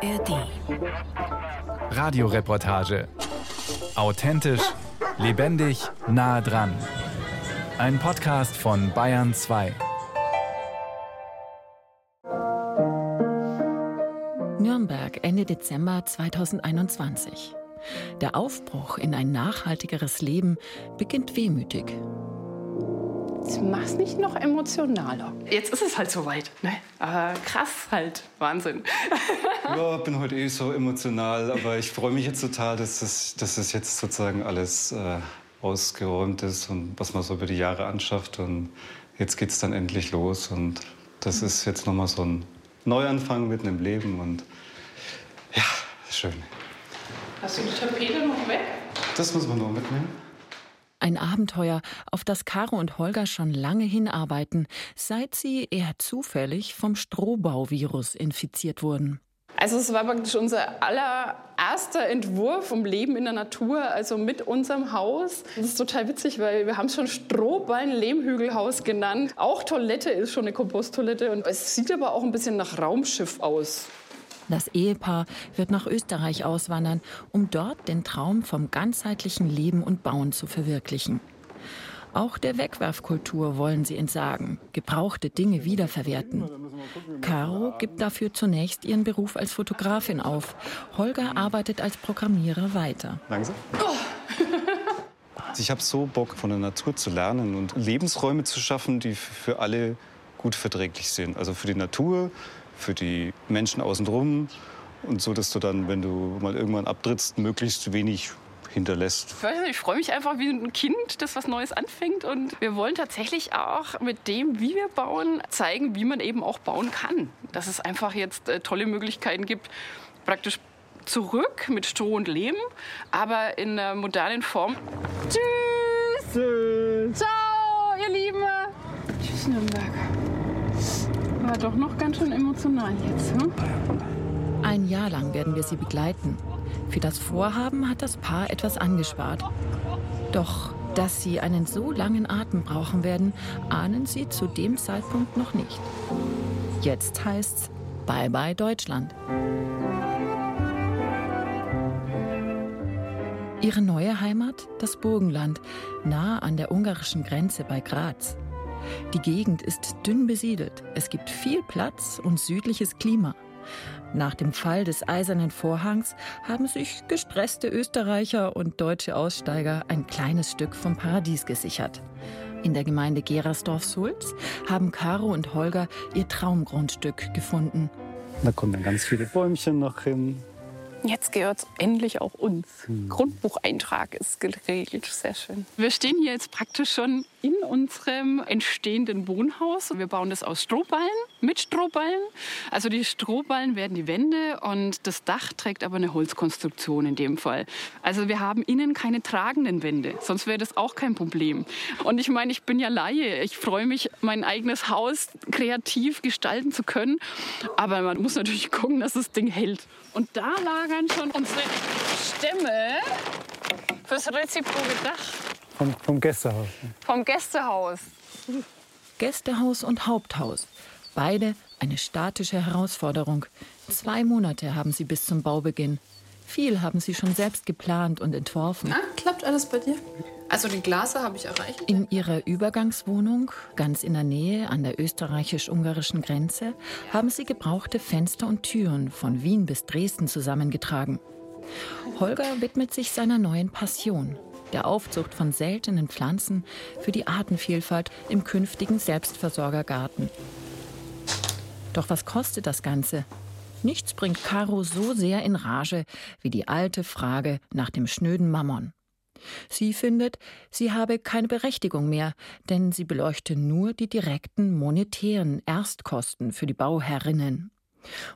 ARD. Radioreportage. Authentisch, lebendig, nah dran. Ein Podcast von Bayern 2. Nürnberg Ende Dezember 2021. Der Aufbruch in ein nachhaltigeres Leben beginnt wehmütig. Jetzt mach's nicht noch emotionaler. Jetzt ist es halt soweit. Ne? Aber krass halt. Wahnsinn. ja, bin heute eh so emotional, aber ich freue mich jetzt total, dass es, dass es jetzt sozusagen alles äh, ausgeräumt ist und was man so über die Jahre anschafft. Und jetzt geht es dann endlich los. Und das ist jetzt nochmal so ein Neuanfang mitten im Leben. Und ja, schön. Hast du die Tapete noch weg? Das muss man noch mitnehmen. Ein Abenteuer, auf das Caro und Holger schon lange hinarbeiten, seit sie eher zufällig vom Strohbauvirus infiziert wurden. Also es war praktisch unser allererster Entwurf vom Leben in der Natur, also mit unserem Haus. Das ist total witzig, weil wir haben es schon Strohballen-Lehmhügelhaus genannt. Auch Toilette ist schon eine Komposttoilette und es sieht aber auch ein bisschen nach Raumschiff aus. Das Ehepaar wird nach Österreich auswandern, um dort den Traum vom ganzheitlichen Leben und Bauen zu verwirklichen. Auch der Wegwerfkultur wollen sie entsagen, gebrauchte Dinge wiederverwerten. Caro gibt dafür zunächst ihren Beruf als Fotografin auf. Holger arbeitet als Programmierer weiter. Langsam. Oh. ich habe so Bock, von der Natur zu lernen und Lebensräume zu schaffen, die für alle gut verträglich sind. Also für die Natur, für die Menschen außenrum und so, dass du dann, wenn du mal irgendwann abtrittst, möglichst wenig hinterlässt. Ich freue mich einfach wie ein Kind, das was Neues anfängt. Und wir wollen tatsächlich auch mit dem, wie wir bauen, zeigen, wie man eben auch bauen kann. Dass es einfach jetzt äh, tolle Möglichkeiten gibt, praktisch zurück mit Stroh und Lehm, aber in einer modernen Form. Tschüss! Tschüss! Ciao, ihr Lieben! Tschüss, Nürnberg. War doch noch ganz schön emotional jetzt. Hm? Ein Jahr lang werden wir sie begleiten. Für das Vorhaben hat das Paar etwas angespart. Doch, dass sie einen so langen Atem brauchen werden, ahnen sie zu dem Zeitpunkt noch nicht. Jetzt heißt's Bye bye Deutschland. Ihre neue Heimat, das Burgenland, nah an der ungarischen Grenze bei Graz. Die Gegend ist dünn besiedelt. Es gibt viel Platz und südliches Klima. Nach dem Fall des Eisernen Vorhangs haben sich gestresste Österreicher und deutsche Aussteiger ein kleines Stück vom Paradies gesichert. In der Gemeinde Gerersdorf-Sulz haben Caro und Holger ihr Traumgrundstück gefunden. Da kommen ganz viele Bäumchen noch hin. Jetzt gehört es endlich auch uns. Hm. Grundbucheintrag ist geregelt. Sehr schön. Wir stehen hier jetzt praktisch schon in unserem entstehenden Wohnhaus. Wir bauen das aus Strohballen, mit Strohballen. Also die Strohballen werden die Wände und das Dach trägt aber eine Holzkonstruktion in dem Fall. Also wir haben innen keine tragenden Wände, sonst wäre das auch kein Problem. Und ich meine, ich bin ja Laie. Ich freue mich, mein eigenes Haus kreativ gestalten zu können. Aber man muss natürlich gucken, dass das Ding hält. Und da lagern schon unsere Stämme fürs reziproke Dach. Vom, vom Gästehaus. Vom Gästehaus. Gästehaus und Haupthaus. Beide eine statische Herausforderung. Zwei Monate haben sie bis zum Baubeginn. Viel haben sie schon selbst geplant und entworfen. Na, klappt alles bei dir? Also die Glase habe ich erreicht. In ihrer Übergangswohnung, ganz in der Nähe an der österreichisch-ungarischen Grenze, haben sie gebrauchte Fenster und Türen von Wien bis Dresden zusammengetragen. Holger widmet sich seiner neuen Passion, der Aufzucht von seltenen Pflanzen für die Artenvielfalt im künftigen Selbstversorgergarten. Doch was kostet das Ganze? Nichts bringt Caro so sehr in Rage wie die alte Frage nach dem schnöden Mammon. Sie findet, sie habe keine Berechtigung mehr, denn sie beleuchte nur die direkten monetären Erstkosten für die Bauherrinnen.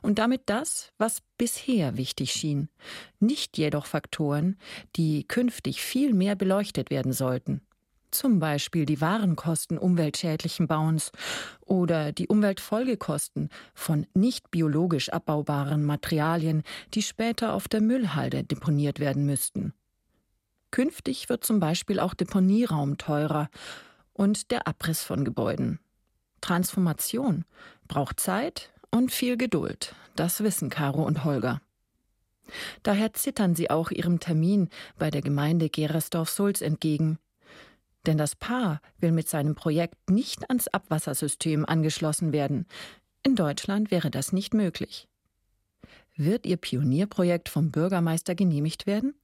Und damit das, was bisher wichtig schien, nicht jedoch Faktoren, die künftig viel mehr beleuchtet werden sollten. Zum Beispiel die Warenkosten umweltschädlichen Bauens oder die Umweltfolgekosten von nicht biologisch abbaubaren Materialien, die später auf der Müllhalde deponiert werden müssten. Künftig wird zum Beispiel auch Deponieraum teurer und der Abriss von Gebäuden. Transformation braucht Zeit, Und viel Geduld, das wissen Caro und Holger. Daher zittern sie auch ihrem Termin bei der Gemeinde Gerersdorf-Sulz entgegen. Denn das Paar will mit seinem Projekt nicht ans Abwassersystem angeschlossen werden. In Deutschland wäre das nicht möglich. Wird ihr Pionierprojekt vom Bürgermeister genehmigt werden?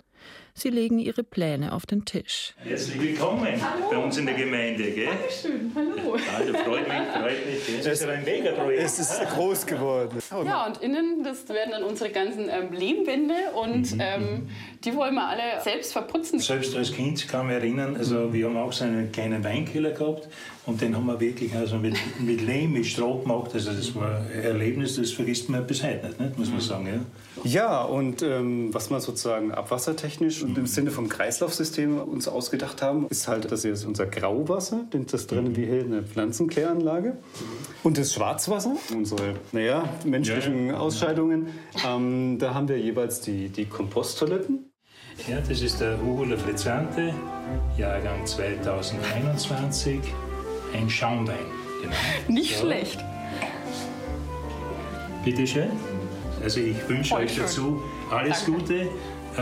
Sie legen ihre Pläne auf den Tisch. Herzlich willkommen Hallo. bei uns in der Gemeinde. Gell? Dankeschön, hallo. Also freut mich, freut mich. Das ist ja ein Megaprojekt. Es ist groß geworden. Ja, und innen, das werden dann unsere ganzen ähm, Lehmwände und mhm. ähm, die wollen wir alle selbst verputzen. Selbst als Kind kann ich mich erinnern, also wir haben auch so einen kleinen Weinkeller gehabt und den haben wir wirklich also mit, mit Lehm, mit Stroh gemacht. Also das war ein Erlebnis, das vergisst man bis heute nicht, muss man sagen. Ja, ja und ähm, was man sozusagen abwassertechnisch und im Sinne vom Kreislaufsystem uns ausgedacht haben, ist halt, das hier ist unser Grauwasser, das drin wie hier eine Pflanzenkläranlage. Und das Schwarzwasser, unsere, naja, menschlichen ja, ja. Ausscheidungen. Ähm, da haben wir jeweils die, die Komposttoiletten. Ja, das ist der Hugo Frizzante, Jahrgang 2021 ein Schaumwein. Genau. Nicht so. schlecht. Bitte schön. Also ich wünsche euch dazu alles Danke. Gute,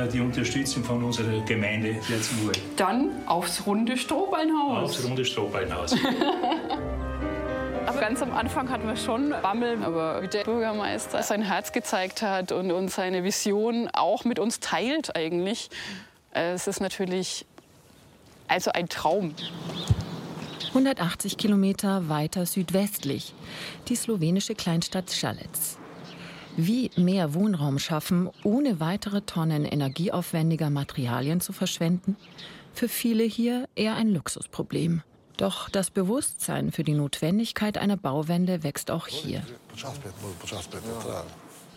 die Unterstützung von unserer Gemeinde Lerzenburg. Dann aufs runde Strohbeinhaus. Aufs runde Strohbeinhaus. Also ganz am Anfang hatten wir schon Bammel, aber wie der Bürgermeister sein Herz gezeigt hat und, und seine Vision auch mit uns teilt eigentlich, äh, es ist natürlich also ein Traum. 180 Kilometer weiter südwestlich, die slowenische Kleinstadt Schalec. Wie mehr Wohnraum schaffen, ohne weitere Tonnen energieaufwendiger Materialien zu verschwenden? Für viele hier eher ein Luxusproblem. Doch das Bewusstsein für die Notwendigkeit einer Bauwende wächst auch hier.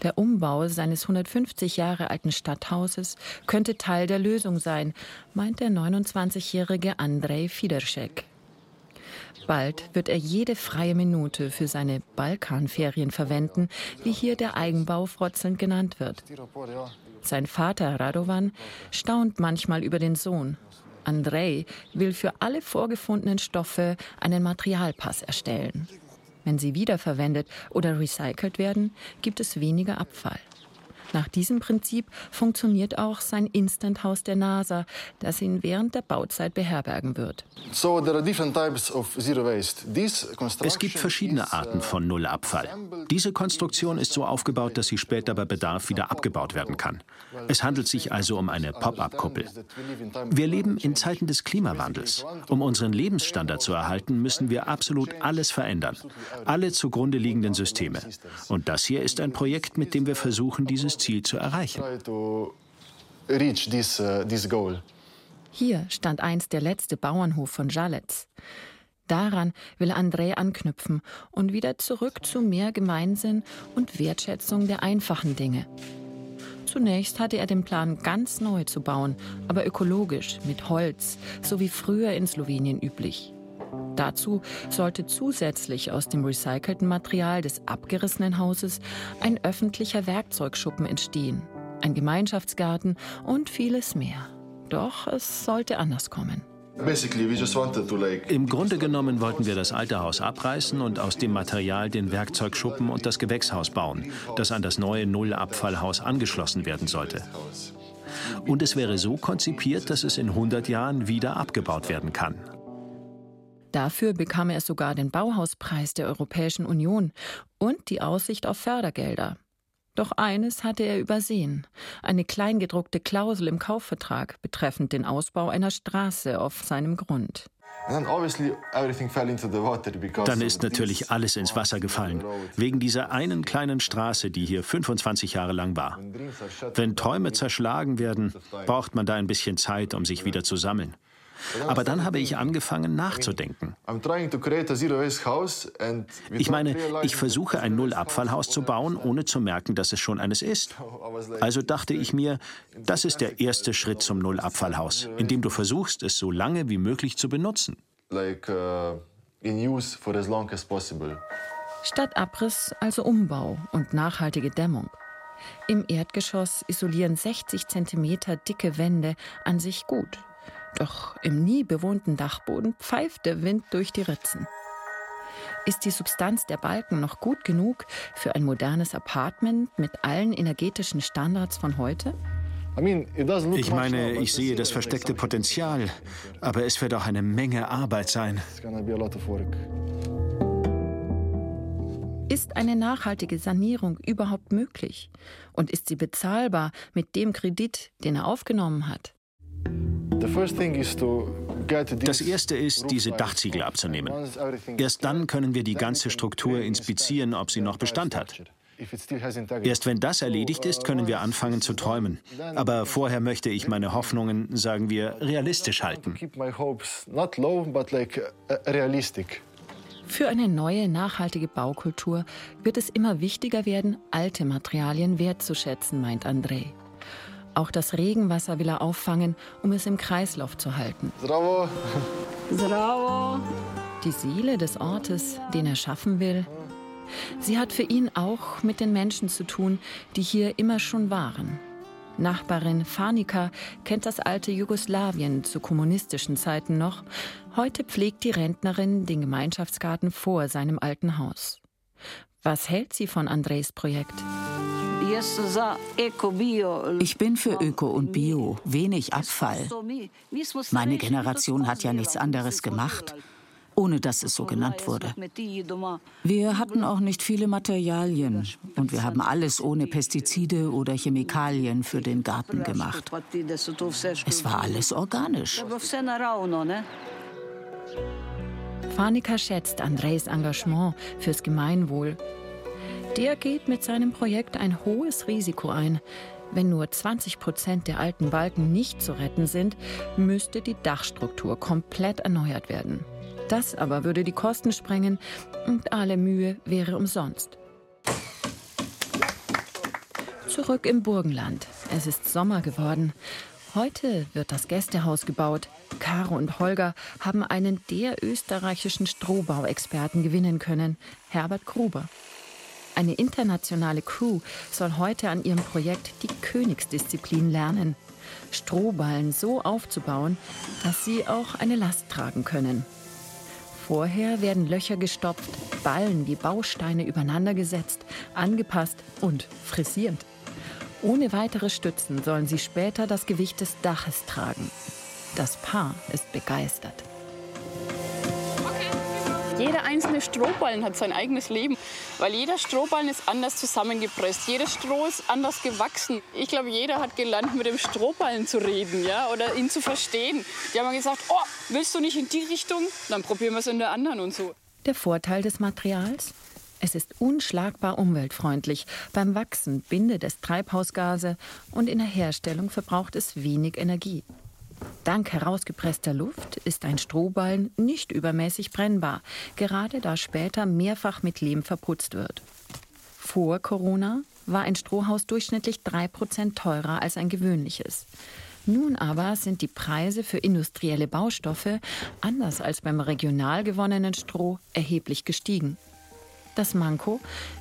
Der Umbau seines 150 Jahre alten Stadthauses könnte Teil der Lösung sein, meint der 29-jährige Andrei Fiderschek. Bald wird er jede freie Minute für seine Balkanferien verwenden, wie hier der Eigenbau frotzelnd genannt wird. Sein Vater Radovan staunt manchmal über den Sohn. Andrei will für alle vorgefundenen Stoffe einen Materialpass erstellen. Wenn sie wiederverwendet oder recycelt werden, gibt es weniger Abfall. Nach diesem Prinzip funktioniert auch sein Instant-Haus der NASA, das ihn während der Bauzeit beherbergen wird. Es gibt verschiedene Arten von Nullabfall. Diese Konstruktion ist so aufgebaut, dass sie später bei Bedarf wieder abgebaut werden kann. Es handelt sich also um eine Pop-up-Kuppel. Wir leben in Zeiten des Klimawandels. Um unseren Lebensstandard zu erhalten, müssen wir absolut alles verändern. Alle zugrunde liegenden Systeme. Und das hier ist ein Projekt, mit dem wir versuchen, dieses Ziel zu erreichen. Uh, Hier stand einst der letzte Bauernhof von Jalets. Daran will André anknüpfen und wieder zurück zu mehr Gemeinsinn und Wertschätzung der einfachen Dinge. Zunächst hatte er den Plan, ganz neu zu bauen, aber ökologisch, mit Holz, so wie früher in Slowenien üblich. Dazu sollte zusätzlich aus dem recycelten Material des abgerissenen Hauses ein öffentlicher Werkzeugschuppen entstehen, ein Gemeinschaftsgarten und vieles mehr. Doch es sollte anders kommen. Im Grunde genommen wollten wir das alte Haus abreißen und aus dem Material den Werkzeugschuppen und das Gewächshaus bauen, das an das neue Nullabfallhaus angeschlossen werden sollte. Und es wäre so konzipiert, dass es in 100 Jahren wieder abgebaut werden kann. Dafür bekam er sogar den Bauhauspreis der Europäischen Union und die Aussicht auf Fördergelder. Doch eines hatte er übersehen, eine kleingedruckte Klausel im Kaufvertrag betreffend den Ausbau einer Straße auf seinem Grund. Dann ist natürlich alles ins Wasser gefallen, wegen dieser einen kleinen Straße, die hier 25 Jahre lang war. Wenn Träume zerschlagen werden, braucht man da ein bisschen Zeit, um sich wieder zu sammeln. Aber dann habe ich angefangen nachzudenken. Ich meine, ich versuche ein Nullabfallhaus zu bauen, ohne zu merken, dass es schon eines ist. Also dachte ich mir, das ist der erste Schritt zum Nullabfallhaus, indem du versuchst, es so lange wie möglich zu benutzen. Uh, Statt Abriss also Umbau und nachhaltige Dämmung. Im Erdgeschoss isolieren 60 cm dicke Wände an sich gut. Doch im nie bewohnten Dachboden pfeift der Wind durch die Ritzen. Ist die Substanz der Balken noch gut genug für ein modernes Apartment mit allen energetischen Standards von heute? Ich meine, ich sehe das versteckte Potenzial, aber es wird auch eine Menge Arbeit sein. Ist eine nachhaltige Sanierung überhaupt möglich? Und ist sie bezahlbar mit dem Kredit, den er aufgenommen hat? Das Erste ist, diese Dachziegel abzunehmen. Erst dann können wir die ganze Struktur inspizieren, ob sie noch Bestand hat. Erst wenn das erledigt ist, können wir anfangen zu träumen. Aber vorher möchte ich meine Hoffnungen, sagen wir, realistisch halten. Für eine neue, nachhaltige Baukultur wird es immer wichtiger werden, alte Materialien wertzuschätzen, meint André. Auch das Regenwasser will er auffangen, um es im Kreislauf zu halten. Zdravo. Zdravo. Die Seele des Ortes, den er schaffen will, Sie hat für ihn auch mit den Menschen zu tun, die hier immer schon waren. Nachbarin Fanika kennt das alte Jugoslawien zu kommunistischen Zeiten noch. Heute pflegt die Rentnerin den Gemeinschaftsgarten vor seinem alten Haus. Was hält sie von Andres Projekt? Ich bin für Öko und Bio, wenig Abfall. Meine Generation hat ja nichts anderes gemacht ohne dass es so genannt wurde. Wir hatten auch nicht viele Materialien und wir haben alles ohne Pestizide oder Chemikalien für den Garten gemacht. Es war alles organisch. Fanika schätzt Andres Engagement fürs Gemeinwohl. Der geht mit seinem Projekt ein hohes Risiko ein. Wenn nur 20 Prozent der alten Balken nicht zu retten sind, müsste die Dachstruktur komplett erneuert werden. Das aber würde die Kosten sprengen und alle Mühe wäre umsonst. Zurück im Burgenland. Es ist Sommer geworden. Heute wird das Gästehaus gebaut. Caro und Holger haben einen der österreichischen Strohbauexperten gewinnen können, Herbert Gruber. Eine internationale Crew soll heute an ihrem Projekt die Königsdisziplin lernen. Strohballen so aufzubauen, dass sie auch eine Last tragen können. Vorher werden Löcher gestopft, Ballen wie Bausteine übereinandergesetzt, angepasst und frisiert. Ohne weitere Stützen sollen sie später das Gewicht des Daches tragen. Das Paar ist begeistert. Jeder einzelne Strohballen hat sein eigenes Leben, weil jeder Strohballen ist anders zusammengepresst. Jedes Stroh ist anders gewachsen. Ich glaube, jeder hat gelernt, mit dem Strohballen zu reden ja, oder ihn zu verstehen. Die haben gesagt, oh, willst du nicht in die Richtung? Dann probieren wir es in der anderen und so. Der Vorteil des Materials? Es ist unschlagbar umweltfreundlich. Beim Wachsen bindet es Treibhausgase und in der Herstellung verbraucht es wenig Energie. Dank herausgepresster Luft ist ein Strohballen nicht übermäßig brennbar, gerade da später mehrfach mit Lehm verputzt wird. Vor Corona war ein Strohhaus durchschnittlich 3% teurer als ein gewöhnliches. Nun aber sind die Preise für industrielle Baustoffe, anders als beim regional gewonnenen Stroh, erheblich gestiegen. Das Manko,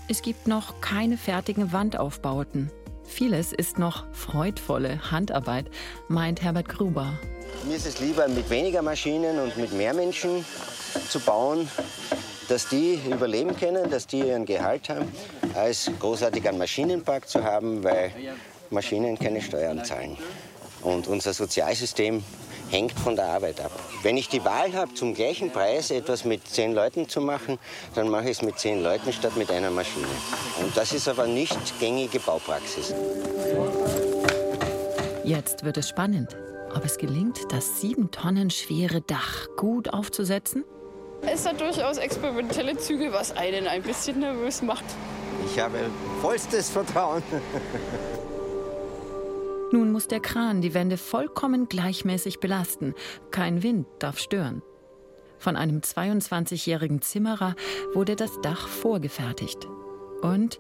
es gibt noch keine fertigen Wandaufbauten. Vieles ist noch freudvolle Handarbeit, meint Herbert Gruber. Mir ist es lieber, mit weniger Maschinen und mit mehr Menschen zu bauen, dass die überleben können, dass die ihren Gehalt haben, als großartig einen Maschinenpark zu haben, weil Maschinen keine Steuern zahlen. Und unser Sozialsystem hängt von der Arbeit ab. Wenn ich die Wahl habe, zum gleichen Preis etwas mit zehn Leuten zu machen, dann mache ich es mit zehn Leuten statt mit einer Maschine. Und das ist aber nicht gängige Baupraxis. Jetzt wird es spannend, ob es gelingt, das sieben Tonnen schwere Dach gut aufzusetzen. Es hat durchaus experimentelle Züge, was einen ein bisschen nervös macht. Ich habe vollstes Vertrauen. Nun muss der Kran die Wände vollkommen gleichmäßig belasten. Kein Wind darf stören. Von einem 22-jährigen Zimmerer wurde das Dach vorgefertigt. Und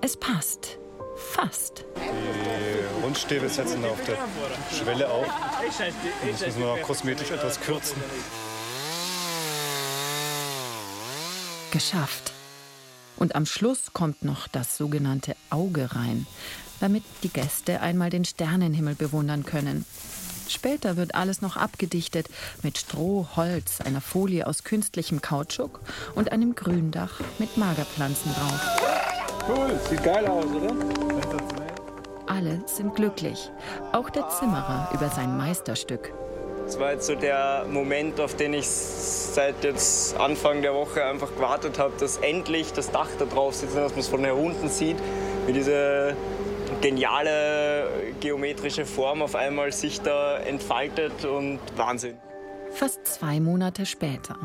es passt. Fast. Die Rundstäbe setzen auf der Schwelle auf. Das müssen wir noch kosmetisch etwas kürzen. Geschafft. Und am Schluss kommt noch das sogenannte Auge rein damit die Gäste einmal den Sternenhimmel bewundern können. Später wird alles noch abgedichtet mit Stroh, Holz, einer Folie aus künstlichem Kautschuk und einem Gründach mit Magerpflanzen drauf. Cool, sieht geil aus, oder? Alle sind glücklich, auch der Zimmerer über sein Meisterstück. Das war jetzt so der Moment, auf den ich seit jetzt Anfang der Woche einfach gewartet habe, dass endlich das Dach da drauf sitzt, dass man es von hier unten sieht, wie diese geniale geometrische Form auf einmal sich da entfaltet und Wahnsinn. Fast zwei Monate später.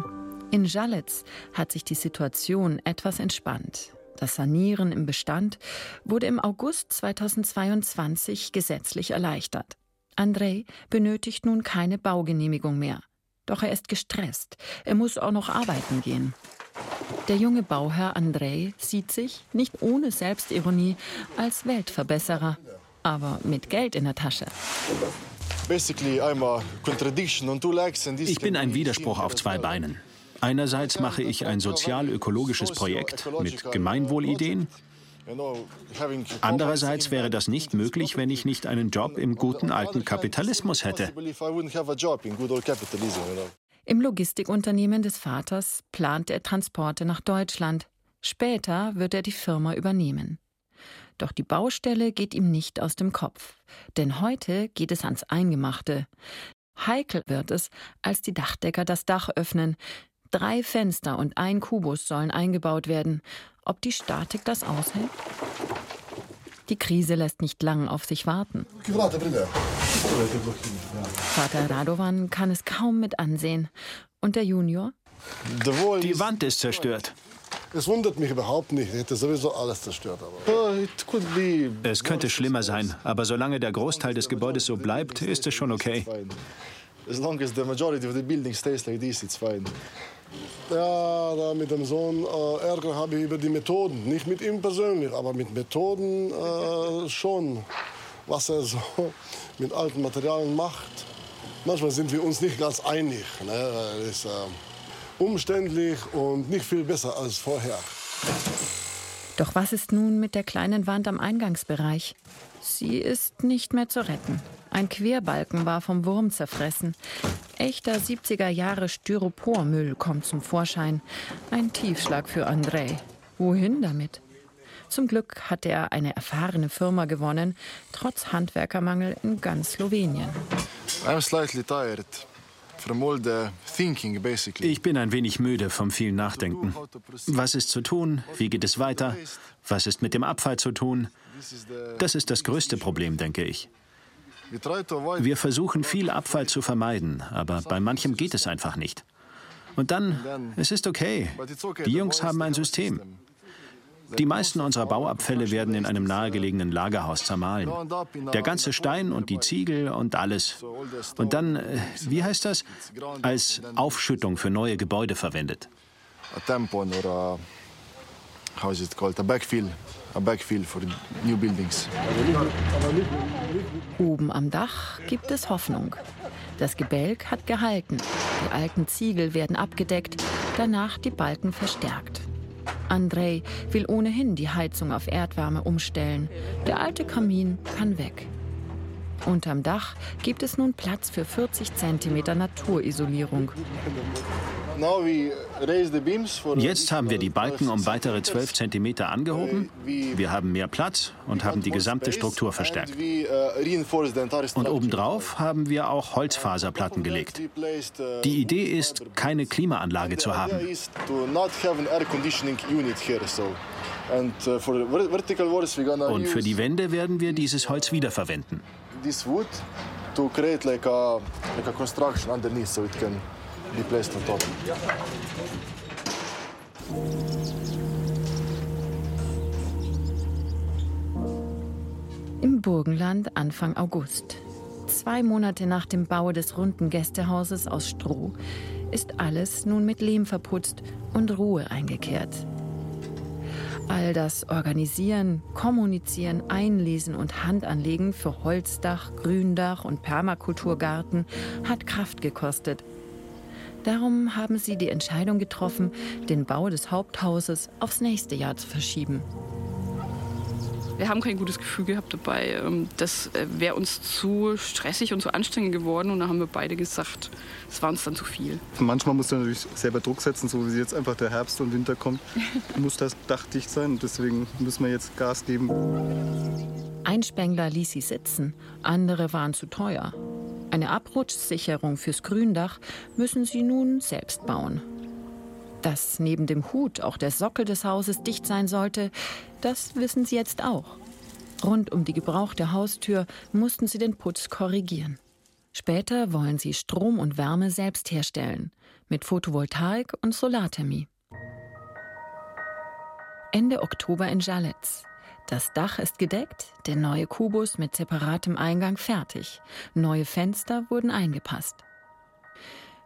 In Jalitz hat sich die Situation etwas entspannt. Das Sanieren im Bestand wurde im August 2022 gesetzlich erleichtert. Andrei benötigt nun keine Baugenehmigung mehr. Doch er ist gestresst. Er muss auch noch arbeiten gehen. Der junge Bauherr Andrei sieht sich, nicht ohne Selbstironie, als Weltverbesserer, aber mit Geld in der Tasche. Ich bin ein Widerspruch auf zwei Beinen. Einerseits mache ich ein sozial-ökologisches Projekt mit Gemeinwohlideen. Andererseits wäre das nicht möglich, wenn ich nicht einen Job im guten alten Kapitalismus hätte. Im Logistikunternehmen des Vaters plant er Transporte nach Deutschland. Später wird er die Firma übernehmen. Doch die Baustelle geht ihm nicht aus dem Kopf. Denn heute geht es ans Eingemachte. Heikel wird es, als die Dachdecker das Dach öffnen, Drei Fenster und ein Kubus sollen eingebaut werden. Ob die Statik das aushält? Die Krise lässt nicht lang auf sich warten. Vater Radovan kann es kaum mit ansehen. Und der Junior? Die Wand ist zerstört. Es wundert mich überhaupt nicht. Ich hätte sowieso alles zerstört. Aber es könnte schlimmer sein, aber solange der Großteil des Gebäudes so bleibt, ist es schon okay. As long as the majority of the building stays like this, it's fine. Ja, da mit dem Sohn äh, Ärger habe ich über die Methoden. Nicht mit ihm persönlich, aber mit Methoden äh, schon. Was er so mit alten Materialien macht. Manchmal sind wir uns nicht ganz einig. Ne? Das ist äh, umständlich und nicht viel besser als vorher. Doch was ist nun mit der kleinen Wand am Eingangsbereich? Sie ist nicht mehr zu retten. Ein Querbalken war vom Wurm zerfressen. Echter 70er Jahre Styropormüll kommt zum Vorschein. Ein Tiefschlag für Andrei. Wohin damit? Zum Glück hat er eine erfahrene Firma gewonnen, trotz Handwerkermangel in ganz Slowenien. Ich bin ein wenig müde vom vielen Nachdenken. Was ist zu tun? Wie geht es weiter? Was ist mit dem Abfall zu tun? Das ist das größte Problem, denke ich. Wir versuchen viel Abfall zu vermeiden, aber bei manchem geht es einfach nicht. Und dann, es ist okay. Die Jungs haben ein System. Die meisten unserer Bauabfälle werden in einem nahegelegenen Lagerhaus zermahlen. Der ganze Stein und die Ziegel und alles. Und dann, äh, wie heißt das, als Aufschüttung für neue Gebäude verwendet. A tampon oder, how is it called, a backfill a backfill for new buildings. Oben am Dach gibt es Hoffnung. Das Gebälk hat gehalten. Die alten Ziegel werden abgedeckt, danach die Balken verstärkt. Andrei will ohnehin die Heizung auf Erdwärme umstellen. Der alte Kamin kann weg. Unterm Dach gibt es nun Platz für 40 cm Naturisolierung. Jetzt haben wir die Balken um weitere 12 cm angehoben. Wir haben mehr Platz und haben die gesamte Struktur verstärkt. Uh, und obendrauf haben wir auch Holzfaserplatten gelegt. Uh, die Idee ist, keine Klimaanlage zu haben. Uh, und für die Wände werden wir dieses Holz wiederverwenden. This wood to create like a, like a construction underneath so it can placed on top. Im Burgenland Anfang August. Zwei Monate nach dem Bau des runden Gästehauses aus Stroh ist alles nun mit Lehm verputzt und Ruhe eingekehrt. All das Organisieren, Kommunizieren, Einlesen und Handanlegen für Holzdach, Gründach und Permakulturgarten hat Kraft gekostet. Darum haben sie die Entscheidung getroffen, den Bau des Haupthauses aufs nächste Jahr zu verschieben. Wir haben kein gutes Gefühl gehabt dabei. Ähm, das äh, wäre uns zu stressig und zu anstrengend geworden. Und da haben wir beide gesagt, es war uns dann zu viel. Manchmal muss man natürlich selber Druck setzen, so wie jetzt einfach der Herbst und Winter kommt. muss das Dach dicht sein. Und deswegen müssen wir jetzt Gas geben. Ein Spengler ließ sie sitzen, andere waren zu teuer. Eine Abrutschsicherung fürs Gründach müssen sie nun selbst bauen. Dass neben dem Hut auch der Sockel des Hauses dicht sein sollte, das wissen sie jetzt auch. Rund um die gebrauchte Haustür mussten sie den Putz korrigieren. Später wollen sie Strom und Wärme selbst herstellen, mit Photovoltaik und Solarthermie. Ende Oktober in Jalitz. Das Dach ist gedeckt, der neue Kubus mit separatem Eingang fertig. Neue Fenster wurden eingepasst.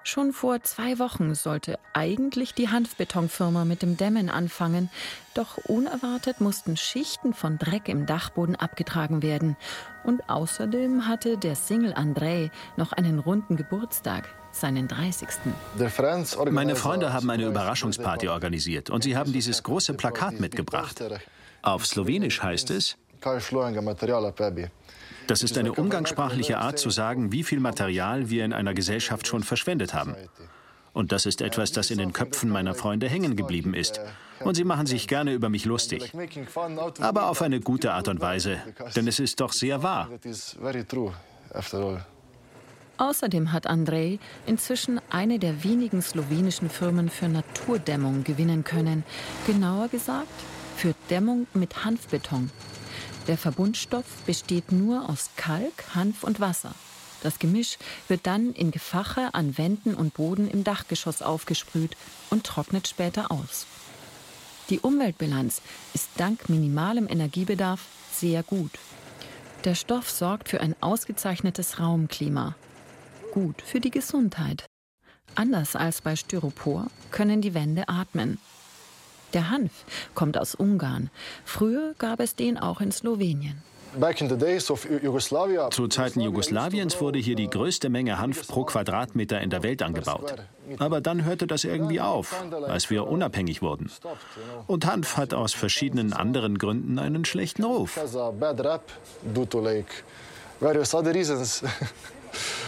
Schon vor zwei Wochen sollte eigentlich die Hanfbetonfirma mit dem Dämmen anfangen, doch unerwartet mussten Schichten von Dreck im Dachboden abgetragen werden. Und außerdem hatte der Single Andrei noch einen runden Geburtstag, seinen 30. Meine Freunde haben eine Überraschungsparty organisiert und sie haben dieses große Plakat mitgebracht. Auf Slowenisch heißt es, das ist eine umgangssprachliche Art zu sagen, wie viel Material wir in einer Gesellschaft schon verschwendet haben. Und das ist etwas, das in den Köpfen meiner Freunde hängen geblieben ist. Und sie machen sich gerne über mich lustig. Aber auf eine gute Art und Weise, denn es ist doch sehr wahr. Außerdem hat Andrei inzwischen eine der wenigen slowenischen Firmen für Naturdämmung gewinnen können. Genauer gesagt, für Dämmung mit Hanfbeton. Der Verbundstoff besteht nur aus Kalk, Hanf und Wasser. Das Gemisch wird dann in Gefache an Wänden und Boden im Dachgeschoss aufgesprüht und trocknet später aus. Die Umweltbilanz ist dank minimalem Energiebedarf sehr gut. Der Stoff sorgt für ein ausgezeichnetes Raumklima. Gut für die Gesundheit. Anders als bei Styropor können die Wände atmen. Der Hanf kommt aus Ungarn. Früher gab es den auch in Slowenien. Zu Zeiten Jugoslawiens wurde hier die größte Menge Hanf pro Quadratmeter in der Welt angebaut. Aber dann hörte das irgendwie auf, als wir unabhängig wurden. Und Hanf hat aus verschiedenen anderen Gründen einen schlechten Ruf.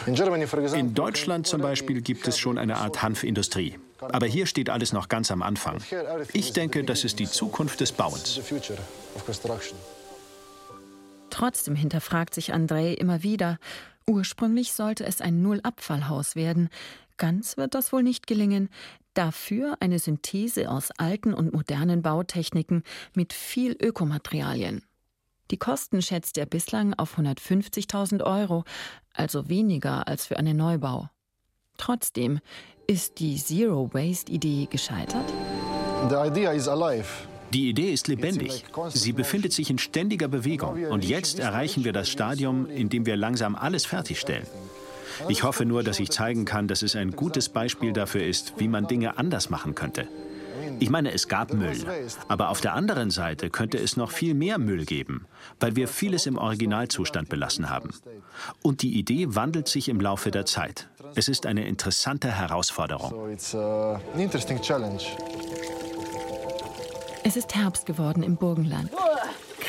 In Deutschland zum Beispiel gibt es schon eine Art Hanfindustrie. Aber hier steht alles noch ganz am Anfang. Ich denke, das ist die Zukunft des Bauens. Trotzdem hinterfragt sich Andrei immer wieder. Ursprünglich sollte es ein Nullabfallhaus werden. Ganz wird das wohl nicht gelingen. Dafür eine Synthese aus alten und modernen Bautechniken mit viel Ökomaterialien. Die Kosten schätzt er bislang auf 150.000 Euro, also weniger als für einen Neubau. Trotzdem, ist die Zero Waste-Idee gescheitert? Die Idee ist lebendig. Sie befindet sich in ständiger Bewegung. Und jetzt erreichen wir das Stadium, in dem wir langsam alles fertigstellen. Ich hoffe nur, dass ich zeigen kann, dass es ein gutes Beispiel dafür ist, wie man Dinge anders machen könnte. Ich meine, es gab Müll. Aber auf der anderen Seite könnte es noch viel mehr Müll geben, weil wir vieles im Originalzustand belassen haben. Und die Idee wandelt sich im Laufe der Zeit. Es ist eine interessante Herausforderung. Uh, es ist Herbst geworden im Burgenland.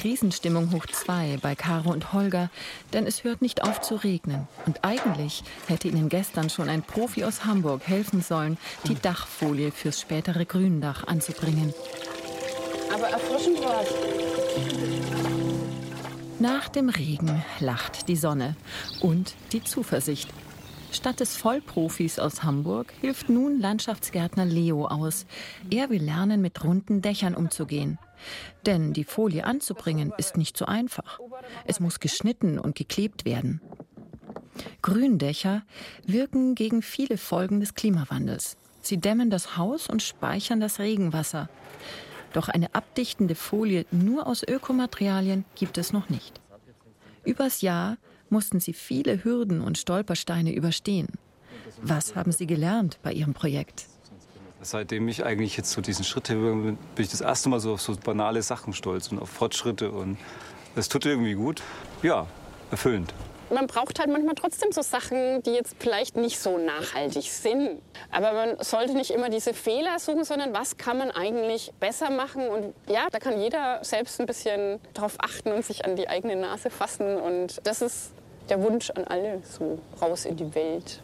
Krisenstimmung hoch zwei bei Caro und Holger, denn es hört nicht auf zu regnen. Und eigentlich hätte ihnen gestern schon ein Profi aus Hamburg helfen sollen, die Dachfolie fürs spätere Gründach anzubringen. Aber erfrischend war's. Nach dem Regen lacht die Sonne und die Zuversicht. Statt des Vollprofis aus Hamburg hilft nun Landschaftsgärtner Leo aus. Er will lernen, mit runden Dächern umzugehen. Denn die Folie anzubringen ist nicht so einfach. Es muss geschnitten und geklebt werden. Gründächer wirken gegen viele Folgen des Klimawandels. Sie dämmen das Haus und speichern das Regenwasser. Doch eine abdichtende Folie nur aus Ökomaterialien gibt es noch nicht. Übers Jahr mussten sie viele Hürden und Stolpersteine überstehen. Was haben Sie gelernt bei Ihrem Projekt? Seitdem ich eigentlich jetzt so diesen Schritt habe, bin ich das erste Mal so auf so banale Sachen stolz und auf Fortschritte. Und es tut irgendwie gut. Ja, erfüllend. man braucht halt manchmal trotzdem so Sachen, die jetzt vielleicht nicht so nachhaltig sind. Aber man sollte nicht immer diese Fehler suchen, sondern was kann man eigentlich besser machen. Und ja, da kann jeder selbst ein bisschen drauf achten und sich an die eigene Nase fassen. Und das ist der Wunsch an alle, so raus in die Welt.